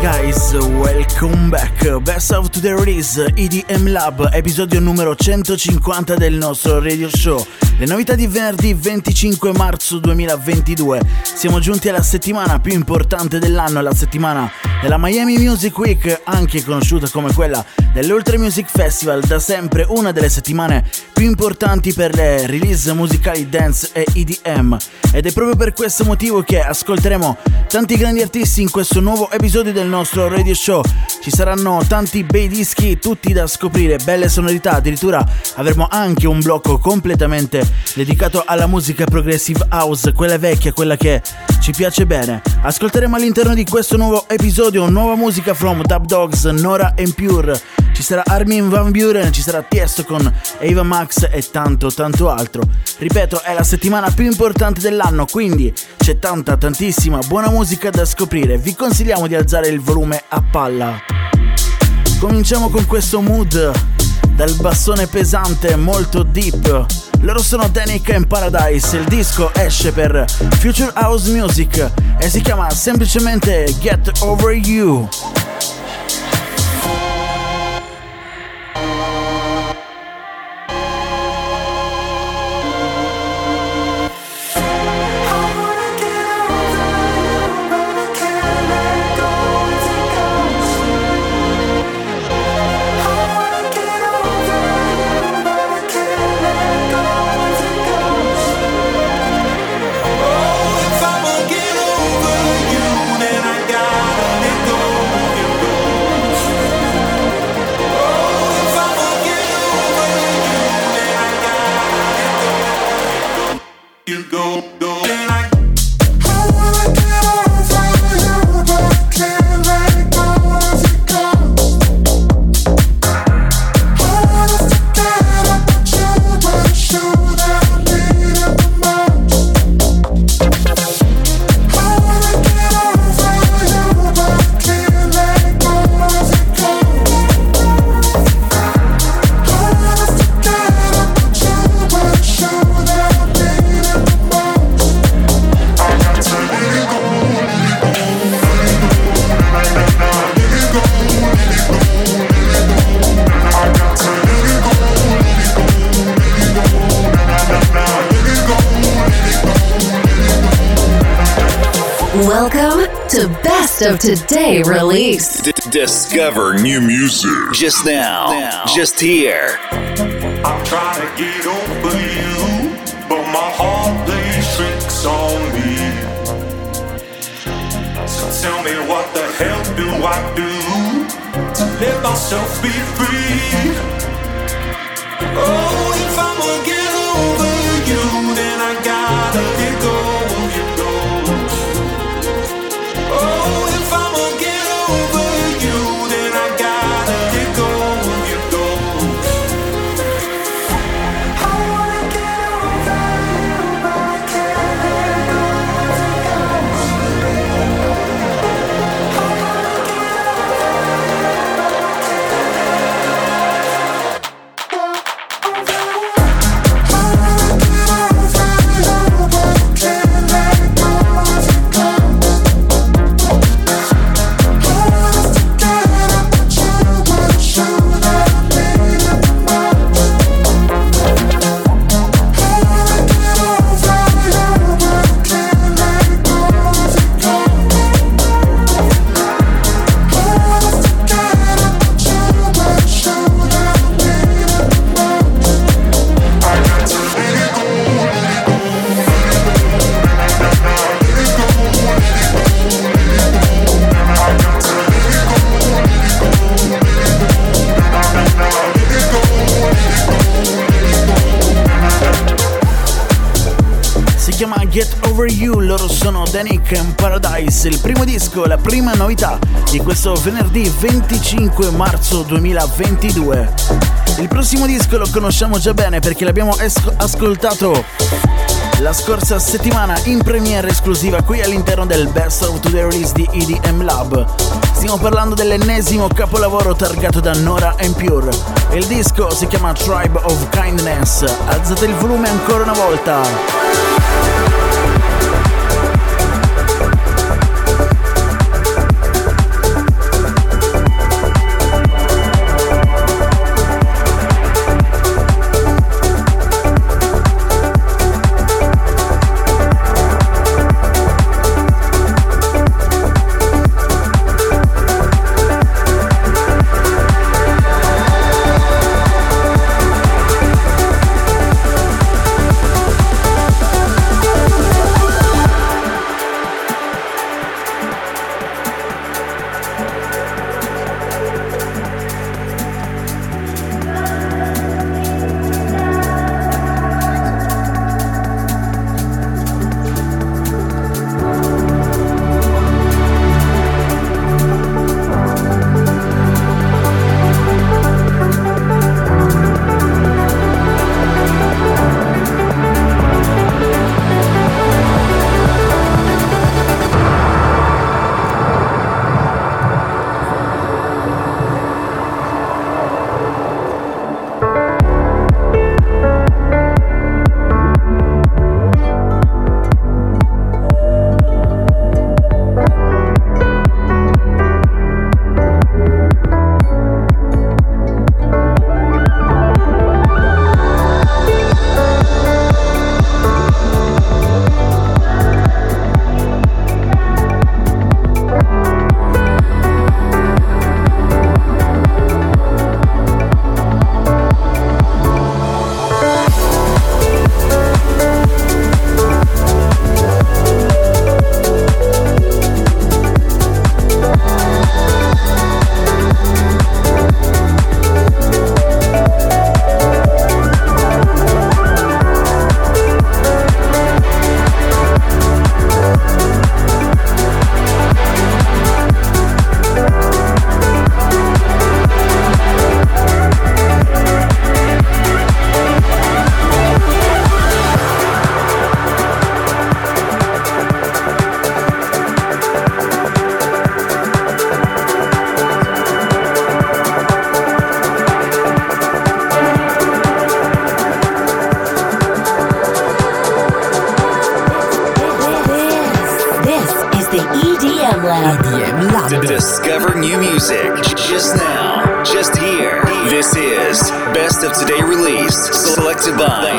guys, welcome back. Best of Today Release EDM Lab, episodio numero 150 del nostro radio show. Le novità di venerdì 25 marzo 2022. Siamo giunti alla settimana più importante dell'anno, la settimana della Miami Music Week, anche conosciuta come quella dell'Ultra Music Festival, da sempre una delle settimane più importanti per le release musicali dance e EDM. Ed è proprio per questo motivo che ascolteremo tanti grandi artisti in questo nuovo episodio del nostro radio show. Ci saranno tanti bei dischi, tutti da scoprire, belle sonorità, addirittura avremo anche un blocco completamente dedicato alla musica progressive house, quella vecchia, quella che ci piace bene. Ascolteremo all'interno di questo nuovo episodio nuova musica from Dub Dogs, Nora and Pure. Ci sarà Armin Van Buren, ci sarà Tiesto con Eva Max e tanto tanto altro. Ripeto, è la settimana più importante dell'anno, quindi c'è tanta tantissima buona musica da scoprire. Vi consigliamo di alzare il volume a palla. Cominciamo con questo mood dal bassone pesante molto deep. Loro sono Danica in Paradise, il disco esce per Future House Music e si chiama semplicemente Get Over You. Today release. D- discover new music. Just now. Just here. I'm trying to get over you, but my heart plays tricks on me. So tell me what the hell do I do to let myself be free? And Paradise, il primo disco, la prima novità di questo venerdì 25 marzo 2022. Il prossimo disco lo conosciamo già bene perché l'abbiamo es- ascoltato la scorsa settimana in premiere esclusiva qui all'interno del Best of Today Release di EDM Lab. Stiamo parlando dell'ennesimo capolavoro targato da Nora Pure. Il disco si chiama Tribe of Kindness. Alzate il volume ancora una volta. to buy.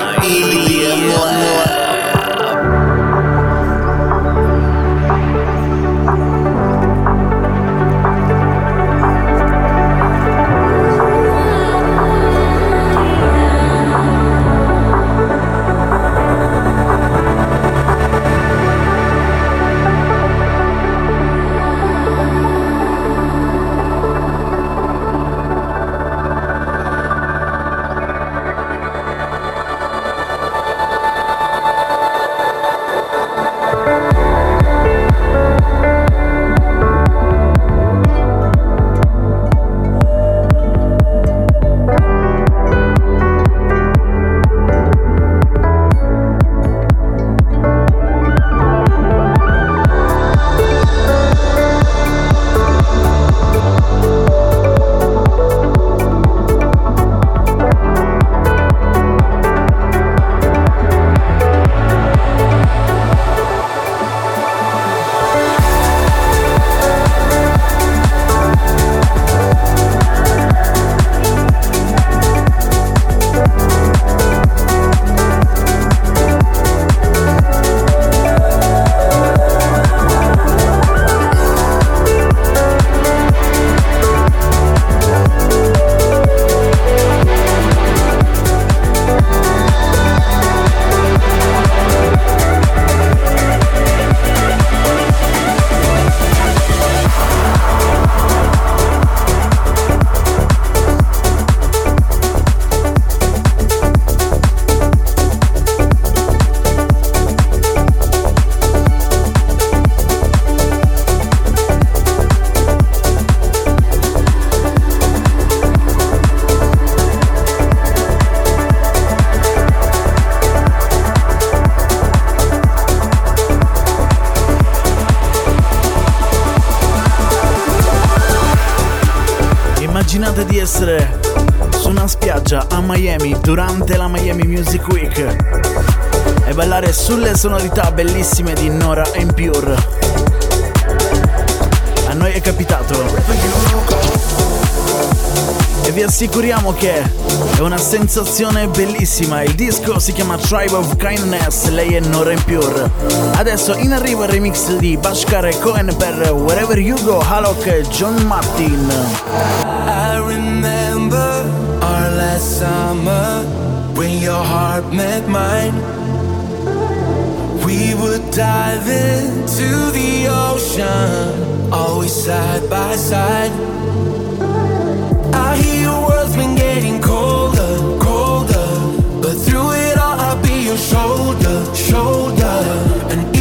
sonorità bellissime di Nora Impure. A noi è capitato. E vi assicuriamo che è una sensazione bellissima. Il disco si chiama Tribe of Kindness, lei è Nora Impure. Adesso in arrivo il remix di Bashkar e Cohen per Wherever You Go, Halok e John Martin. I remember our last summer when your heart met mine. we would dive into the ocean, always side by side. I hear your world's been getting colder, colder, but through it all, I'll be your shoulder, shoulder, and.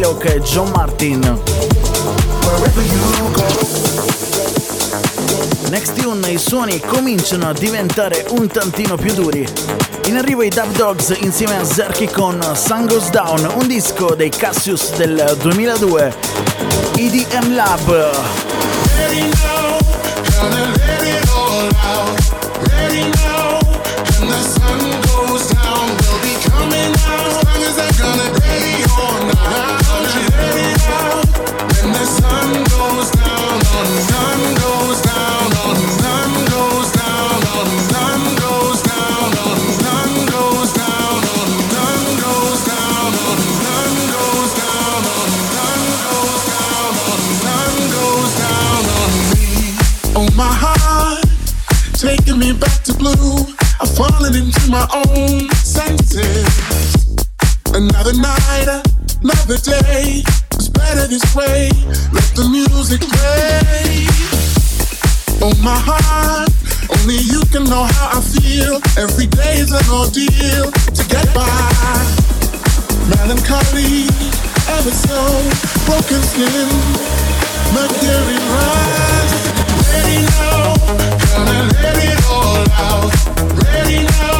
J-Lock e John Martin. Next tune i suoni cominciano a diventare un tantino più duri. In arrivo i Dub Dogs insieme a Zerky con Sun Goes Down, un disco dei Cassius del 2002. EDM Lab my own senses. Another night, another day. It's better this way. Let the music play. Oh my heart, only you can know how I feel. Every day is an ordeal to get by. Melancholy, ever so broken skin, mercury rise. Ready now, gonna let it all out. Ready now,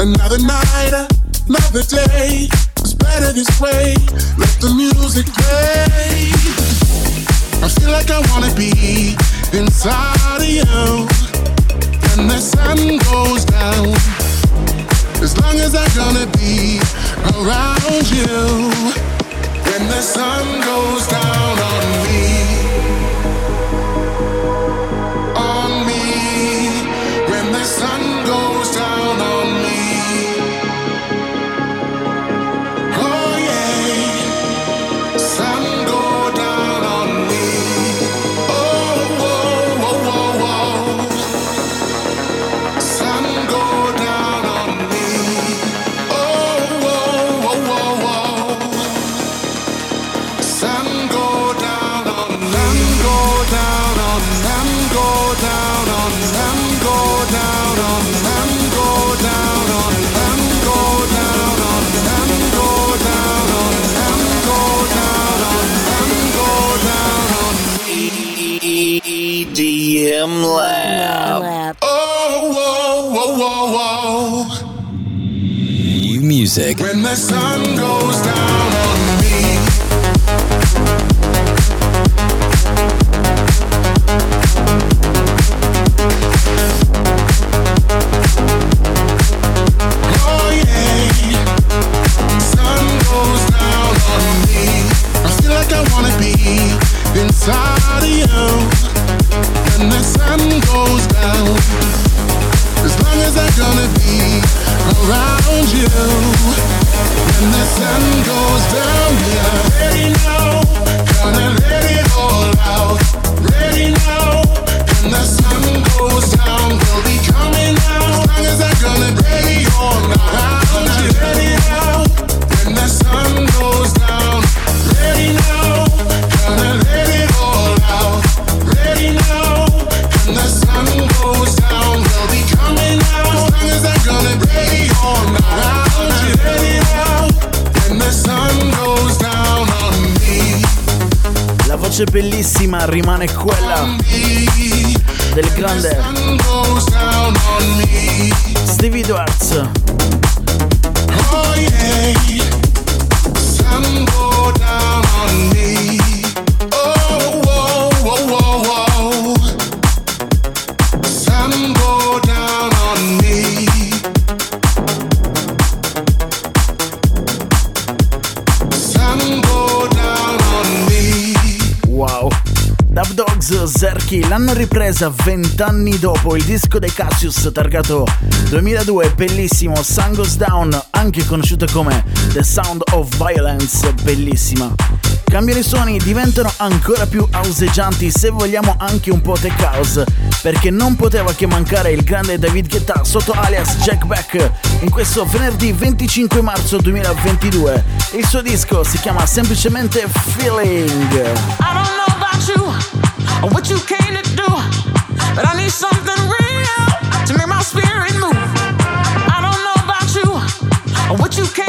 Another night, another day. It's better this way. Let the music play. I feel like I wanna be inside of you. When the sun goes down. As long as I'm gonna be around you. When the sun goes down on me. The sun bellissima rimane quella del grande Stevie Edwards. L'hanno ripresa vent'anni dopo il disco dei Cassius targato 2002, bellissimo, Sun Goes Down, anche conosciuto come The Sound of Violence, bellissima. Cambiano i suoni, diventano ancora più houseggianti, se vogliamo anche un po' tech house, perché non poteva che mancare il grande David Guetta sotto alias Jack Beck in questo venerdì 25 marzo 2022. Il suo disco si chiama semplicemente Feeling. I don't know about you what you do, but I need something real to make my spirit move. I don't know about you or what you came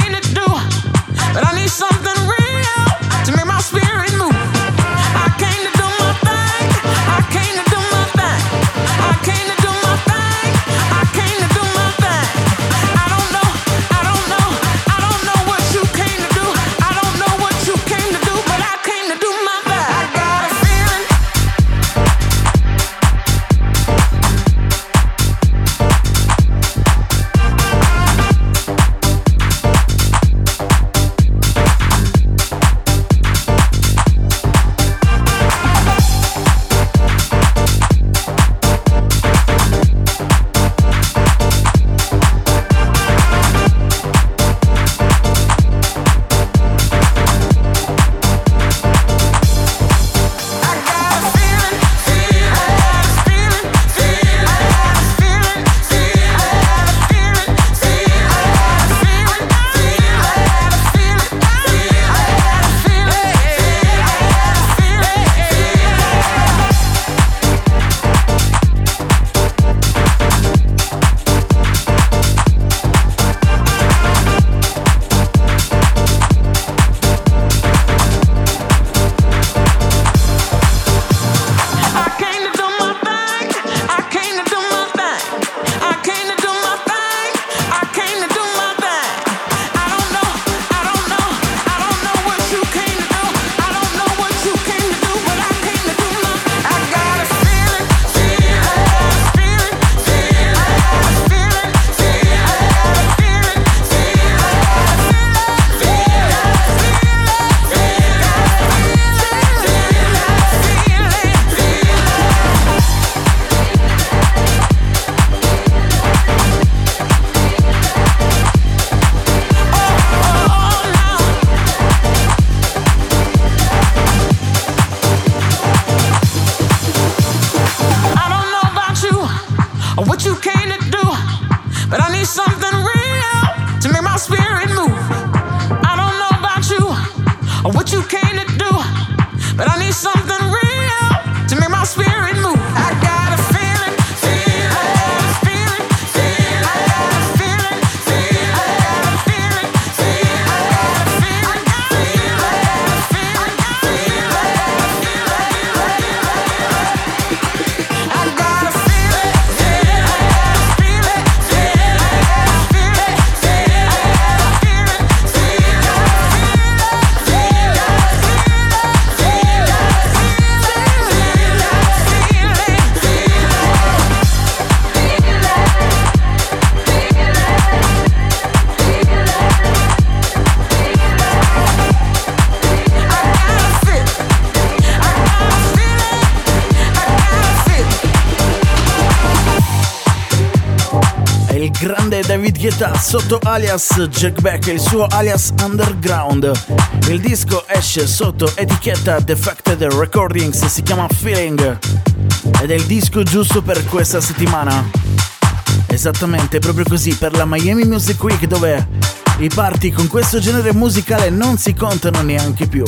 grande David Guetta sotto alias Jack Beck e il suo alias Underground. Il disco esce sotto etichetta Defected Recordings, si chiama Feeling ed è il disco giusto per questa settimana. Esattamente, proprio così, per la Miami Music Week dove i party con questo genere musicale non si contano neanche più.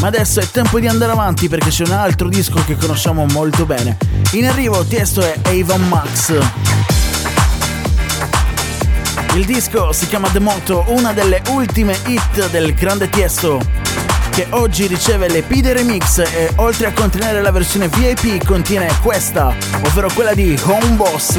Ma adesso è tempo di andare avanti perché c'è un altro disco che conosciamo molto bene. In arrivo Tiesto è Avon Max. Il disco si chiama The Moto, una delle ultime hit del grande Tiesto, che oggi riceve le Pide Remix e oltre a contenere la versione VIP contiene questa, ovvero quella di Home Boss.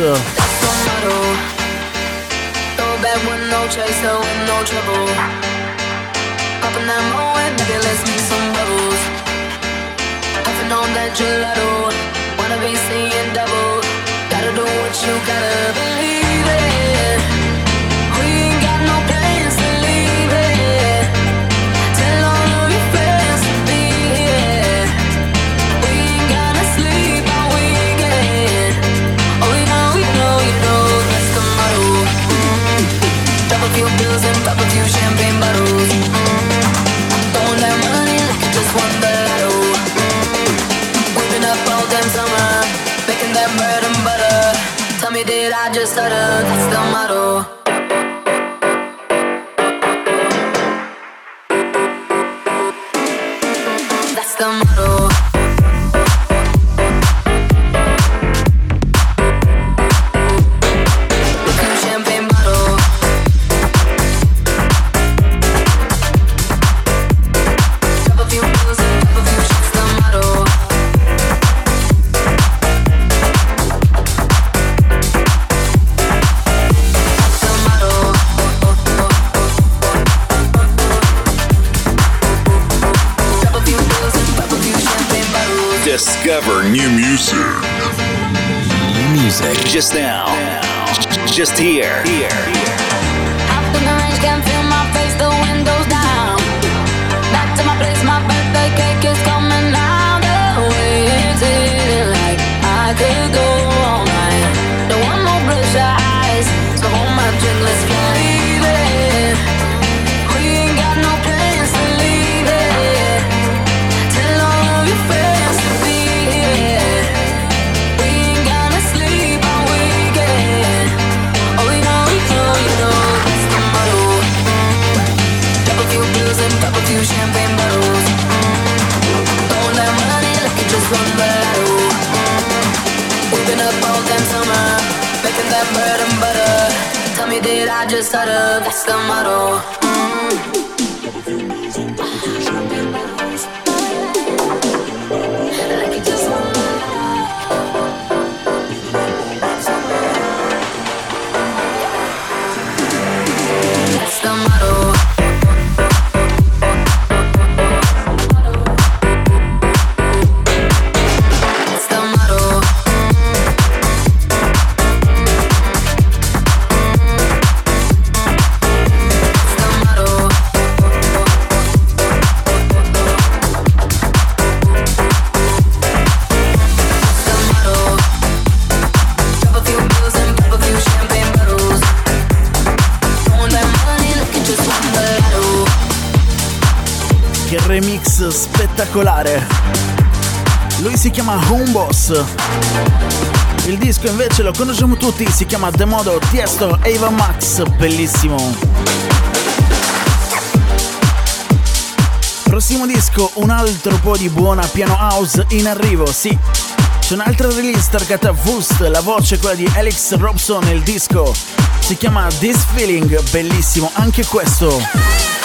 Wanna be seeing double. Gotta do what you gotta believe it. I just stutter? That's the motto. New music. New music. Just now. Just here. Here. Up I just stutter? That's the motto. Spettacolare! Lui si chiama Homeboss. Il disco invece lo conosciamo tutti, si chiama The Modo Tiesto Ava Max, bellissimo. Prossimo disco, un altro po' di buona piano house in arrivo, sì. C'è un'altra release targata Vust, la voce è quella di Alex Robson, il disco si chiama This Feeling, bellissimo anche questo.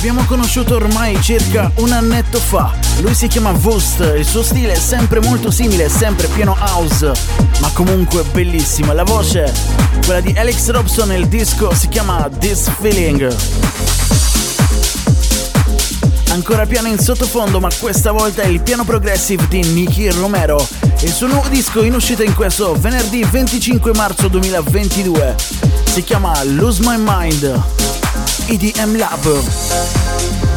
Abbiamo conosciuto ormai circa un annetto fa. Lui si chiama Vust, il suo stile è sempre molto simile, sempre pieno house, ma comunque bellissimo. La voce, quella di Alex Robson, il disco si chiama This Feeling. Ancora piano in sottofondo, ma questa volta è il piano progressive di Nicky Romero. Il suo nuovo disco in uscita in questo venerdì 25 marzo 2022 si chiama Lose My Mind. EDM Lab.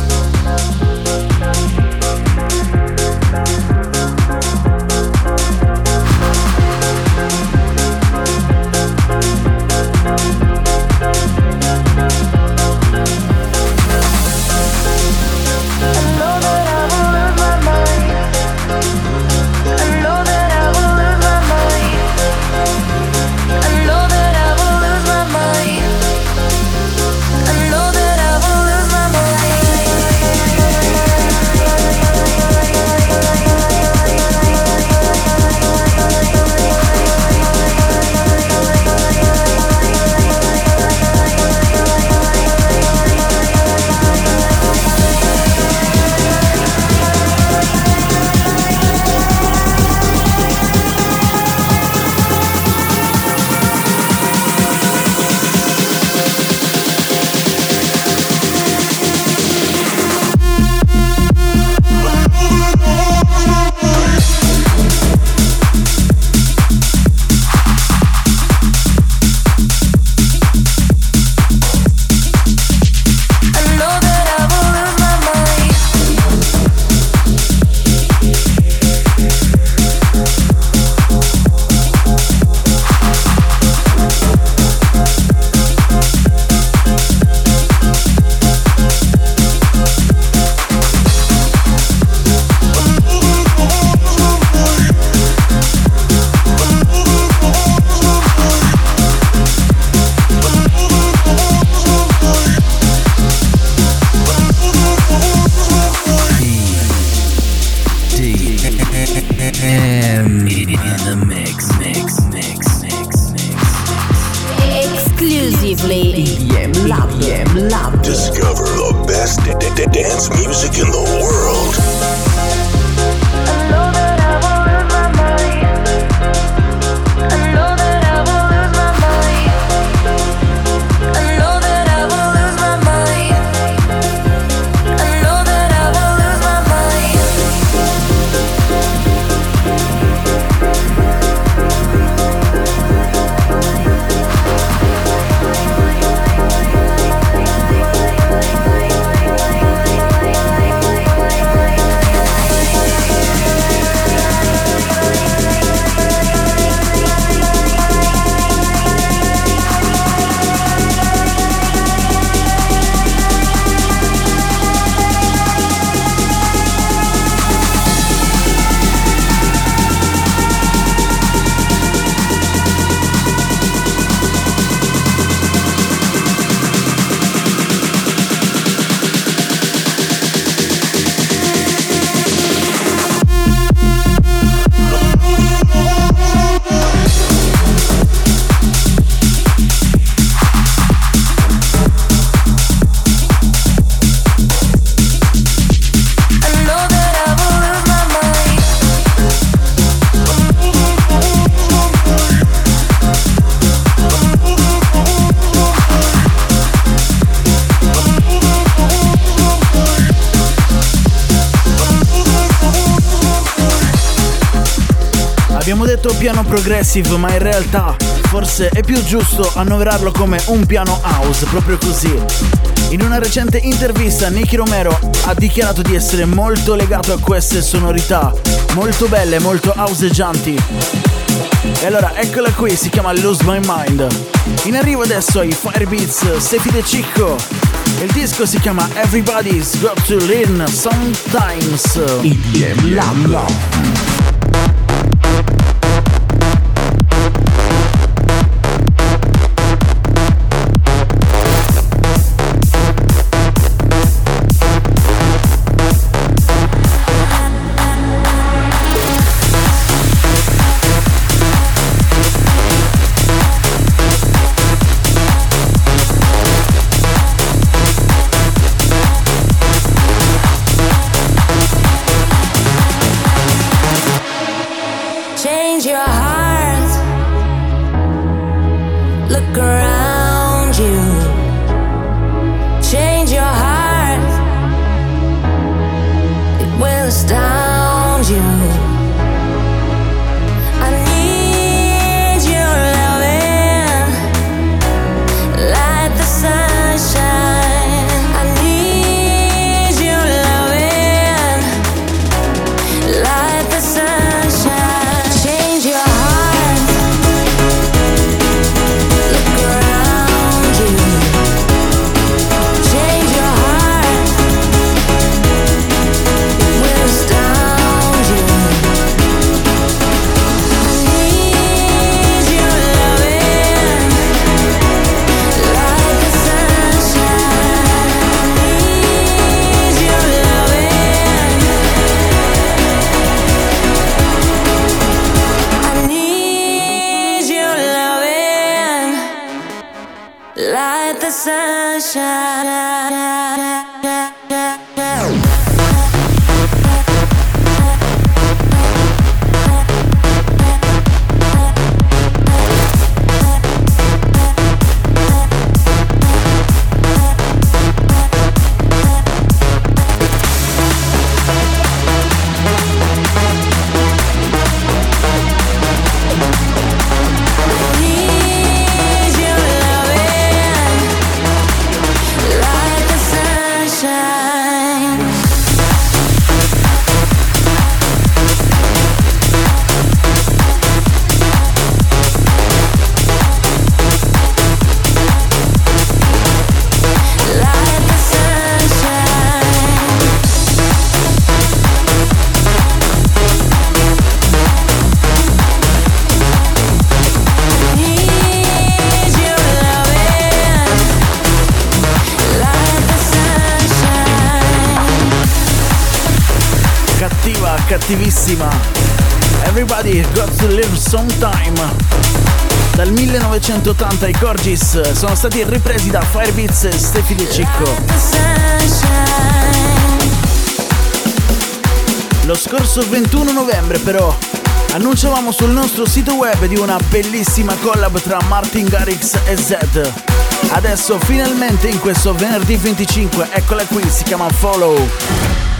Progressive, ma in realtà forse è più giusto annoverarlo come un piano house, proprio così. In una recente intervista Nicky Romero ha dichiarato di essere molto legato a queste sonorità, molto belle, molto houseggianti. E allora eccola qui, si chiama Lose My Mind. In arrivo adesso ai Firebeats Sefi De Cicco. Il disco si chiama Everybody's Got to Learn Sometimes. EDM Lab. Long Time. Dal 1980 i Corgis sono stati ripresi da Firebeats e Steffi Stefili Cicco. Lo scorso 21 novembre però annunciavamo sul nostro sito web di una bellissima collab tra Martin Garrix e Zed. Adesso finalmente in questo venerdì 25 eccola qui, si chiama Follow.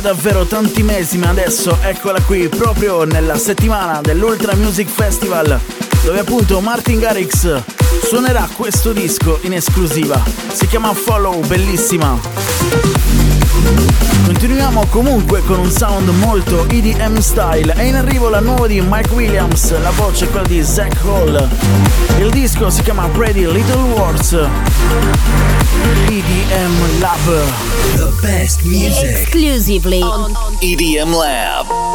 Davvero tanti mesi, ma adesso eccola qui, proprio nella settimana dell'Ultra Music Festival, dove appunto Martin Garrix suonerà questo disco in esclusiva. Si chiama Follow, bellissima. Continuiamo comunque con un sound molto EDM style. È in arrivo la nuova di Mike Williams, la voce è quella di Zach Hall. Il disco si chiama Pretty Little Words. EDM Lab. The best music. Exclusively on EDM Lab.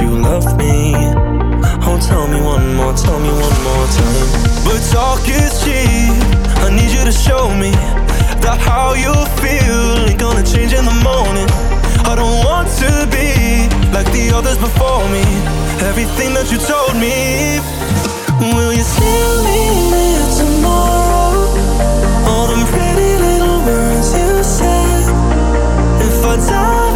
You love me. Oh, tell me one more, tell me one more time. But talk is cheap. I need you to show me that how you feel ain't gonna change in the morning. I don't want to be like the others before me. Everything that you told me. Will you still mean it tomorrow? All them pretty little words you said. If I dive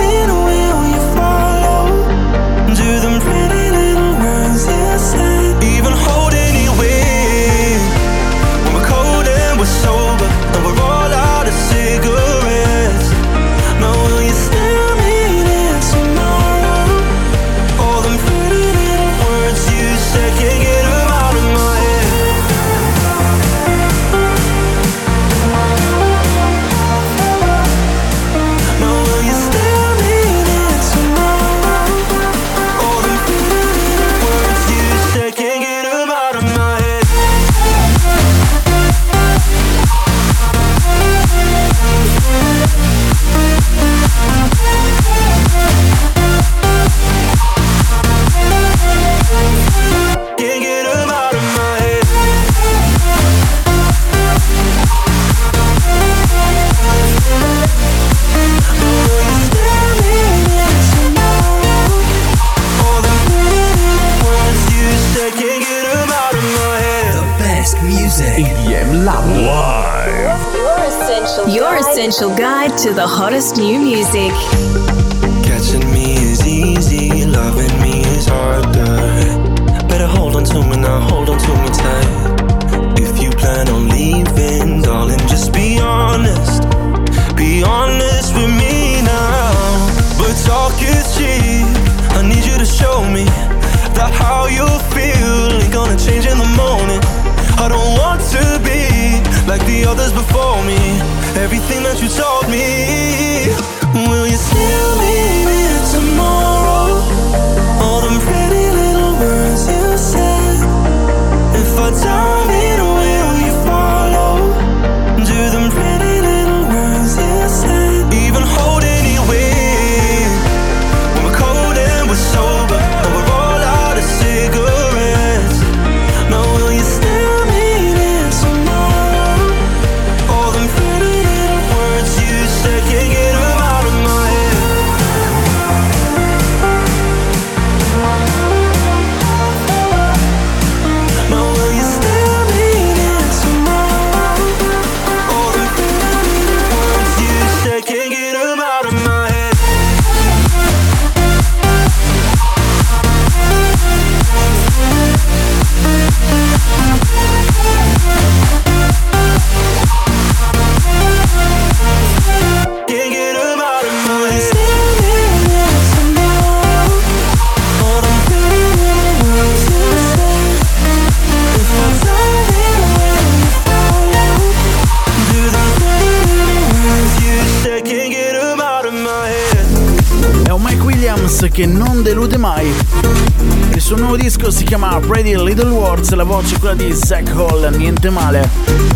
che non delude mai. Il suo nuovo disco si chiama Pretty Little Words, la voce è quella di Zach Hall, niente male.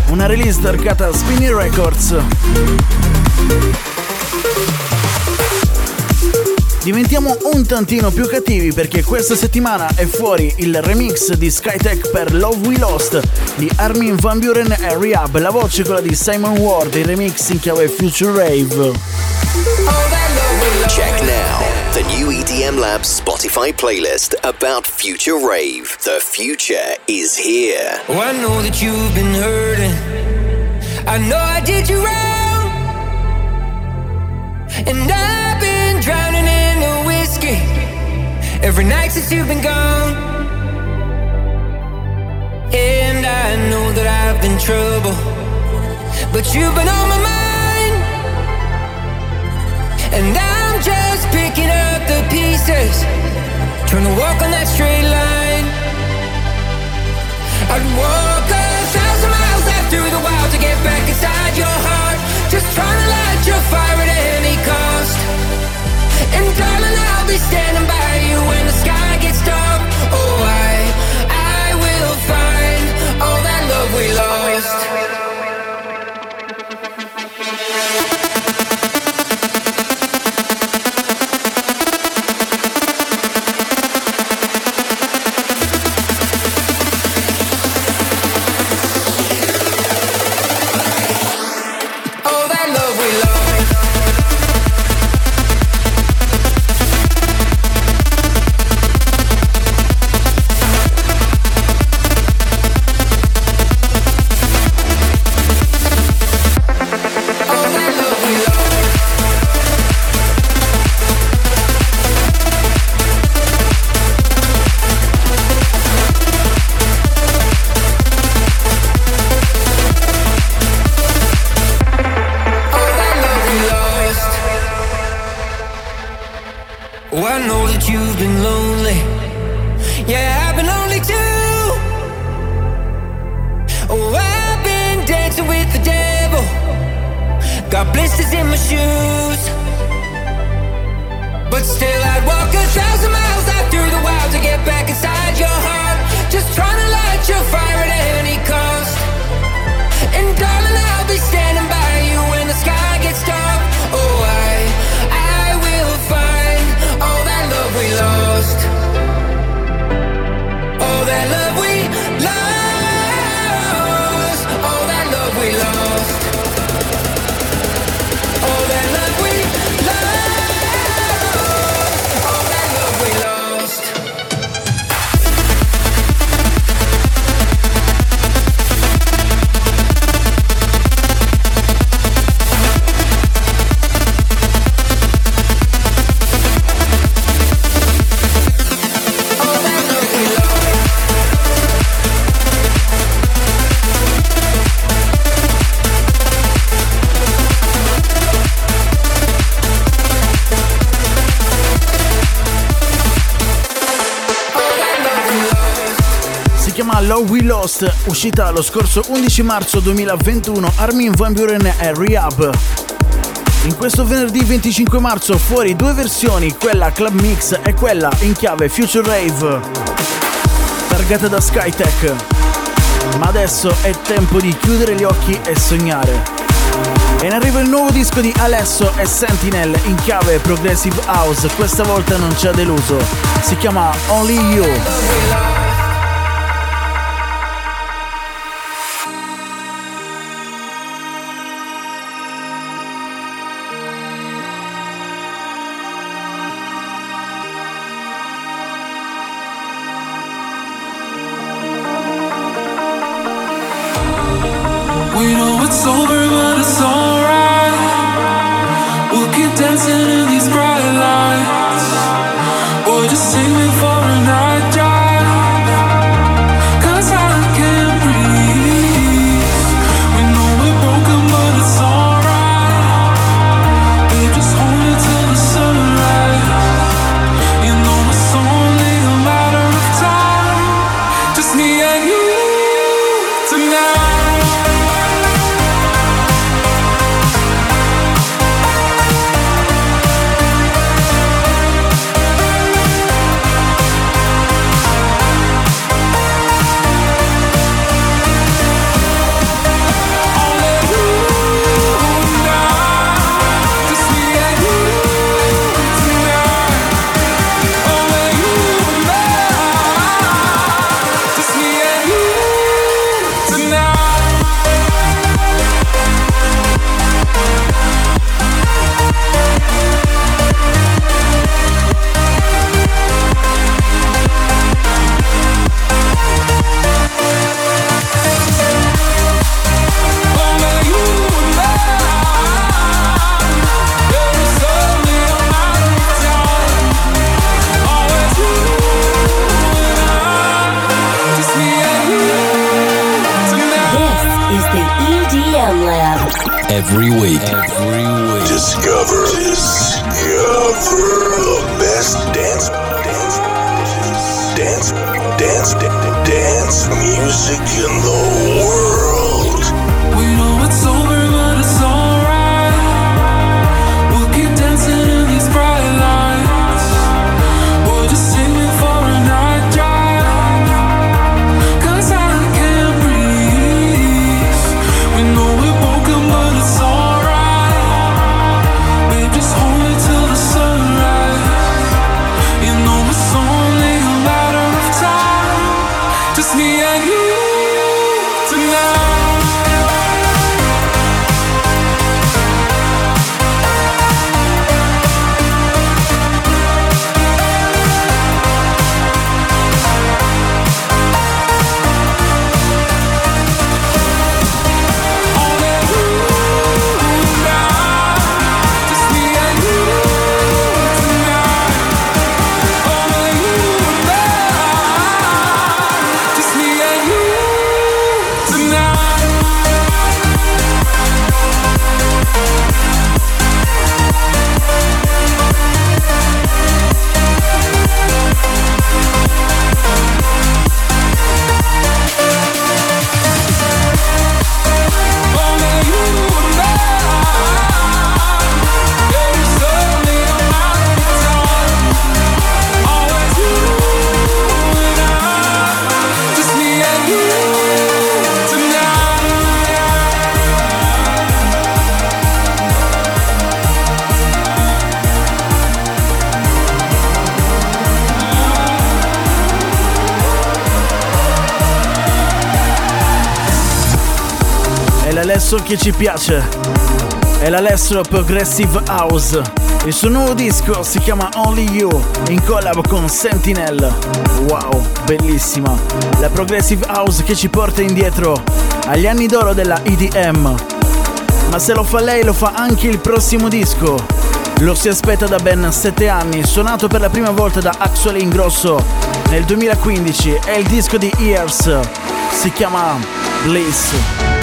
Una release targata Spinning Records. Diventiamo un tantino più cattivi perché questa settimana è fuori il remix di Skytech per Love We Lost di Armin Van Buren e Rehab, la voce è quella di Simon Ward, il remix in chiave Future Rave. Check now the new EDM Lab Spotify playlist about future rave. The future is here. Oh, I know that you've been hurting. I know I did you wrong. And I've been drowning in the whiskey every night since you've been gone. And I know that I've been trouble, but you've been on my mind. And I'm just picking up the pieces, trying to walk on that straight line. I'd walk a thousand miles out through the wild to get back inside your heart. Just trying to light your fire at any cost. And darling, I'll be standing by you when the sky gets dark. Oh, I, I will find all that love we lost. Chiama Love We Lost, uscita lo scorso 11 marzo 2021, Armin Van Buren e Rehab. In questo venerdì 25 marzo fuori due versioni, quella Club Mix e quella in chiave Future Rave, targata da Skytech. Ma adesso è tempo di chiudere gli occhi e sognare. E in arriva il nuovo disco di Alesso e Sentinel in chiave Progressive House, questa volta non ci ha deluso, si chiama Only You. Che ci piace. È l'Alessio Progressive House. Il suo nuovo disco si chiama Only You in collab con Sentinel. Wow, bellissima. La Progressive House che ci porta indietro agli anni d'oro della EDM. Ma se lo fa lei lo fa anche il prossimo disco. Lo si aspetta da ben 7 anni, suonato per la prima volta da Axel Ingrosso nel 2015. È il disco di Ears. Si chiama Bliss.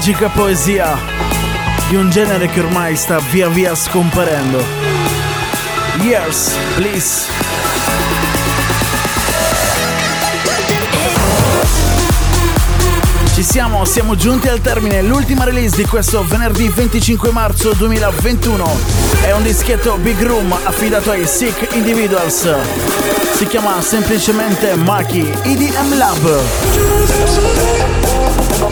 Magica poesia di un genere che ormai sta via via scomparendo. Years, please. Ci siamo, siamo giunti al termine, l'ultima release di questo venerdì 25 marzo 2021 è un dischetto Big Room affidato ai Sick Individuals. Si chiama semplicemente Maki EDM Lab.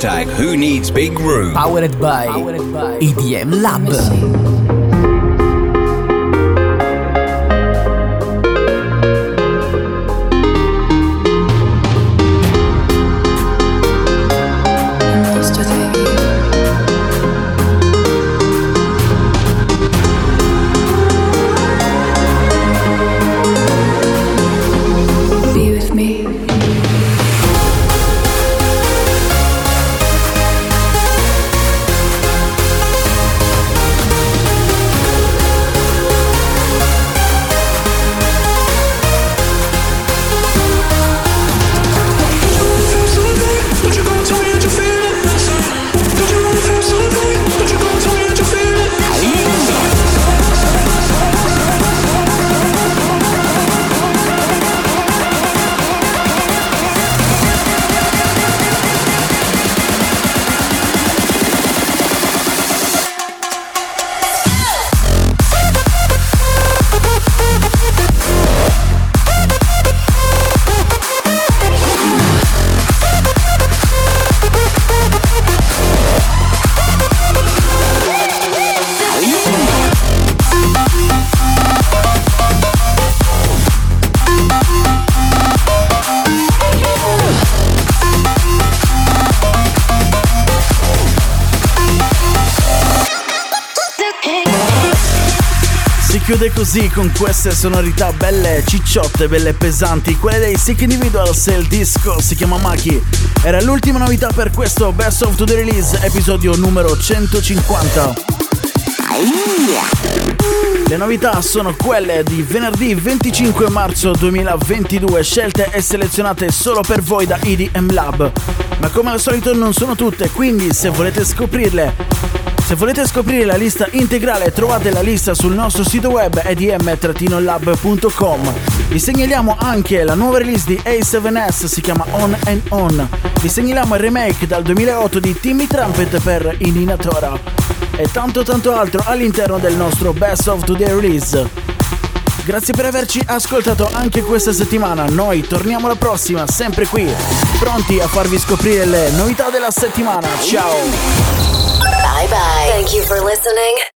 Hashtag Who Needs Big Room. Powered by EDM Lab. Così con queste sonorità belle cicciotte, belle pesanti, quelle dei Sick Individuals e il disco si chiama Maki. Era l'ultima novità per questo Best of the Release, episodio numero 150. Le novità sono quelle di venerdì 25 marzo 2022, scelte e selezionate solo per voi da EDM Lab. Ma come al solito non sono tutte, quindi se volete scoprirle se volete scoprire la lista integrale trovate la lista sul nostro sito web edm-lab.com. Vi segnaliamo anche la nuova release di A7S, si chiama On and On. Vi segnaliamo il remake dal 2008 di Timmy Trumpet per Ininatora. E tanto tanto altro all'interno del nostro Best of Today Release. Grazie per averci ascoltato anche questa settimana. Noi torniamo la prossima, sempre qui, pronti a farvi scoprire le novità della settimana. Ciao! Bye. Thank you for listening